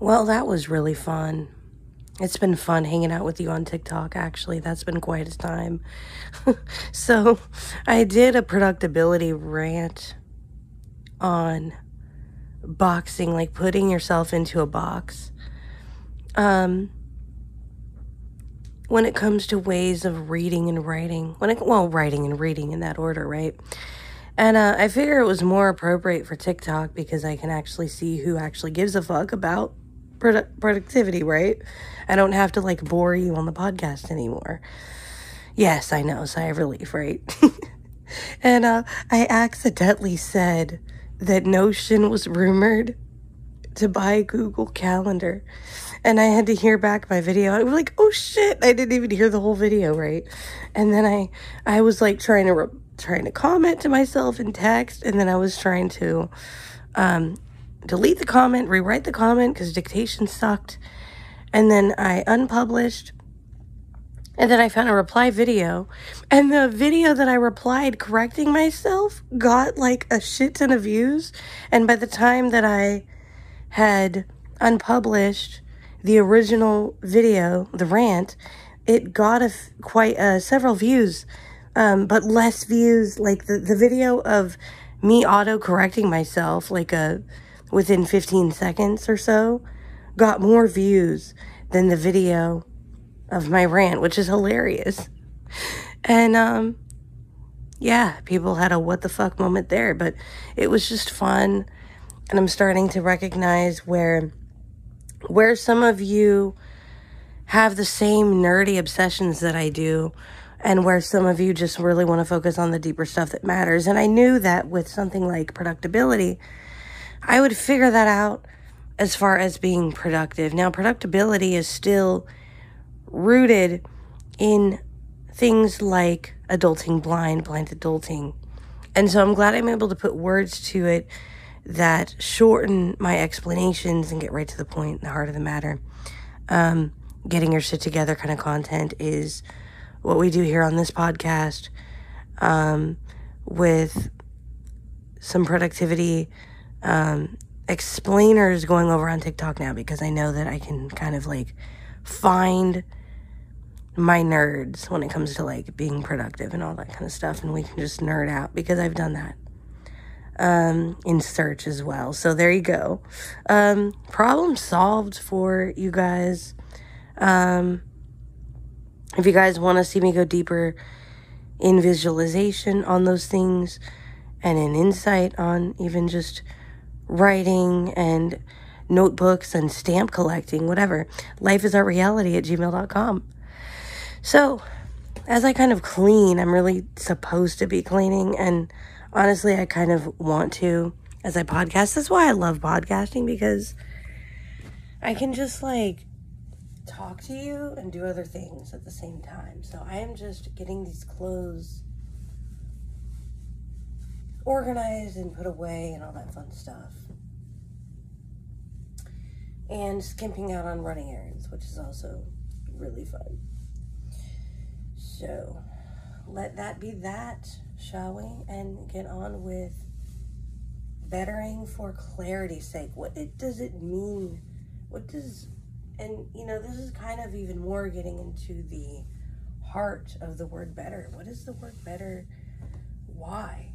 Well, that was really fun. It's been fun hanging out with you on TikTok, actually. That's been quite a time. so, I did a productability rant on boxing, like putting yourself into a box. Um, when it comes to ways of reading and writing, when it, well, writing and reading in that order, right? And uh, I figure it was more appropriate for TikTok because I can actually see who actually gives a fuck about produ- productivity, right? I don't have to like bore you on the podcast anymore. Yes, I know, sigh of relief, right? and uh, I accidentally said that Notion was rumored to buy Google Calendar. And I had to hear back my video. I was like, oh shit, I didn't even hear the whole video, right? And then I I was like trying to re- trying to comment to myself in text, and then I was trying to um, delete the comment, rewrite the comment because dictation sucked. And then I unpublished. And then I found a reply video. And the video that I replied correcting myself got like a shit ton of views. And by the time that I had unpublished the original video, the rant, it got a quite uh, several views, um, but less views. Like the, the video of me auto correcting myself, like a within 15 seconds or so, got more views than the video of my rant, which is hilarious. And, um, yeah, people had a what the fuck moment there, but it was just fun. And I'm starting to recognize where, where some of you have the same nerdy obsessions that I do, and where some of you just really want to focus on the deeper stuff that matters. And I knew that with something like productability, I would figure that out as far as being productive. Now, productability is still rooted in things like adulting blind, blind adulting. And so I'm glad I'm able to put words to it that shorten my explanations and get right to the point, the heart of the matter. Um, getting your shit together kind of content is what we do here on this podcast um, with some productivity um, explainers going over on TikTok now because I know that I can kind of like find my nerds when it comes to like being productive and all that kind of stuff and we can just nerd out because I've done that um, in search as well. So there you go. Um, problem solved for you guys. Um, if you guys want to see me go deeper in visualization on those things and in insight on even just writing and notebooks and stamp collecting, whatever. Life is art reality at gmail.com. So, as I kind of clean, I'm really supposed to be cleaning, and honestly, I kind of want to as I podcast. That's why I love podcasting because I can just like talk to you and do other things at the same time. So, I am just getting these clothes organized and put away and all that fun stuff. And skimping out on running errands, which is also really fun. So, let that be that, shall we? And get on with bettering for clarity's sake. What it, does it mean? What does, and you know, this is kind of even more getting into the heart of the word better. What is the word better? Why?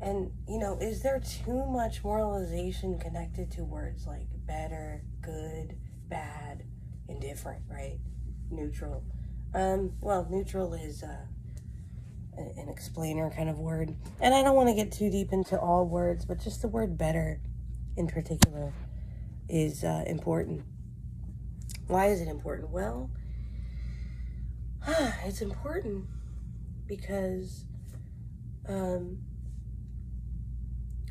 And, you know, is there too much moralization connected to words like better, good, bad, indifferent, right? Neutral. Um, well, neutral is uh, an explainer kind of word. And I don't want to get too deep into all words, but just the word better in particular is uh, important. Why is it important? Well, it's important because um,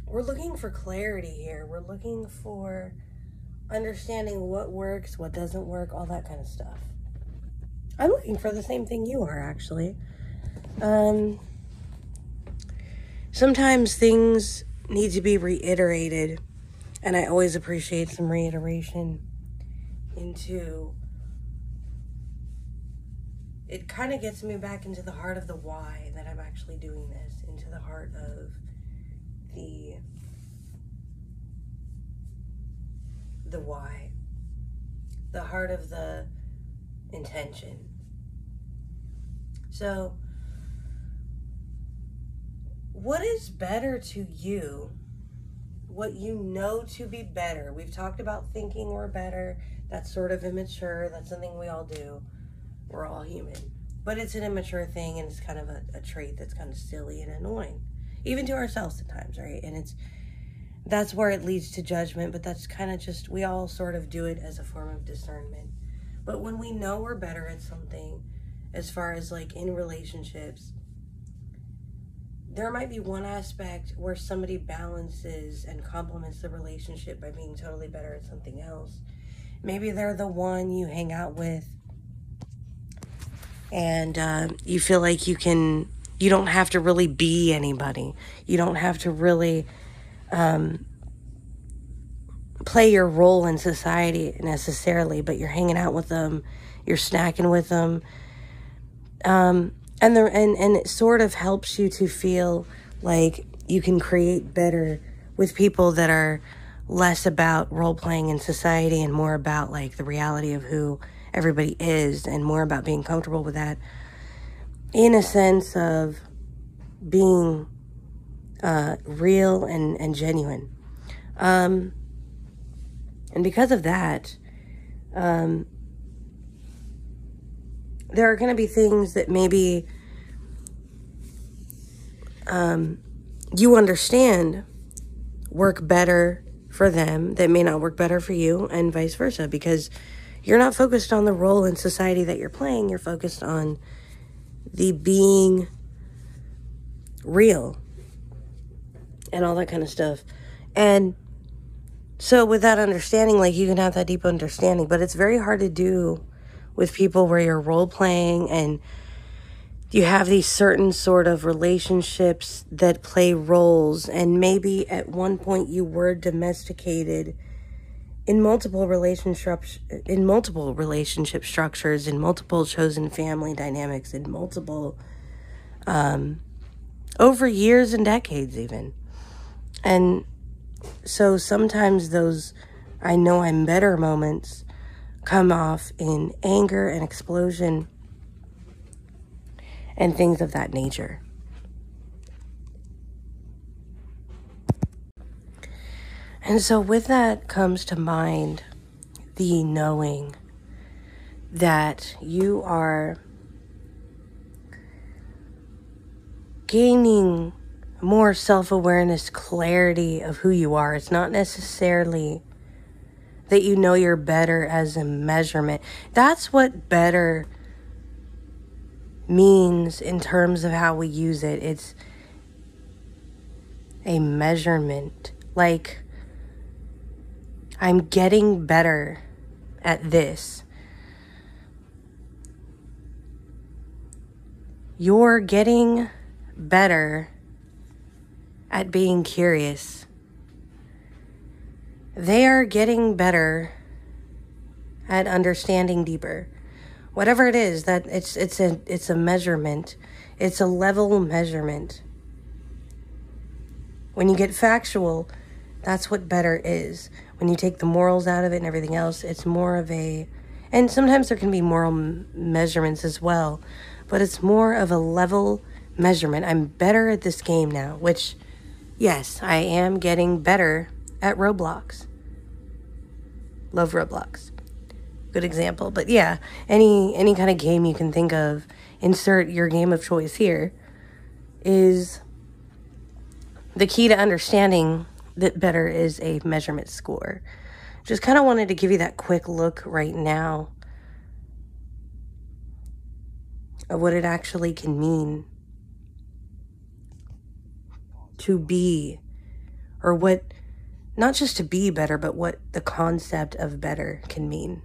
we're looking for clarity here. We're looking for understanding what works, what doesn't work, all that kind of stuff. I'm looking for the same thing you are, actually. Um, sometimes things need to be reiterated, and I always appreciate some reiteration into it kind of gets me back into the heart of the why that I'm actually doing this, into the heart of the the why. the heart of the intention. So, what is better to you? What you know to be better. We've talked about thinking we're better. That's sort of immature. That's something we all do. We're all human. But it's an immature thing and it's kind of a, a trait that's kind of silly and annoying. Even to ourselves at times, right? And it's that's where it leads to judgment, but that's kind of just we all sort of do it as a form of discernment. But when we know we're better at something, as far as like in relationships, there might be one aspect where somebody balances and complements the relationship by being totally better at something else. Maybe they're the one you hang out with and uh, you feel like you can, you don't have to really be anybody. You don't have to really um, play your role in society necessarily, but you're hanging out with them, you're snacking with them. Um, and and and it sort of helps you to feel like you can create better with people that are less about role playing in society and more about like the reality of who everybody is and more about being comfortable with that in a sense of being uh, real and, and genuine. Um, and because of that, um, there are going to be things that maybe um, you understand work better for them that may not work better for you and vice versa because you're not focused on the role in society that you're playing you're focused on the being real and all that kind of stuff. And so with that understanding like you can have that deep understanding but it's very hard to do with people where you're role playing and you have these certain sort of relationships that play roles. And maybe at one point you were domesticated in multiple relationships in multiple relationship structures in multiple chosen family dynamics in multiple um over years and decades even and so sometimes those i know i'm better moments come off in anger and explosion and things of that nature. And so, with that comes to mind the knowing that you are gaining more self awareness, clarity of who you are. It's not necessarily that you know you're better as a measurement. That's what better means in terms of how we use it. It's a measurement. Like, I'm getting better at this. You're getting better at being curious. They are getting better at understanding deeper whatever it is that it's it's a it's a measurement it's a level measurement when you get factual that's what better is when you take the morals out of it and everything else it's more of a and sometimes there can be moral measurements as well but it's more of a level measurement i'm better at this game now which yes i am getting better at roblox love roblox good example. But yeah, any any kind of game you can think of, insert your game of choice here, is the key to understanding that better is a measurement score. Just kind of wanted to give you that quick look right now of what it actually can mean to be or what not just to be better, but what the concept of better can mean.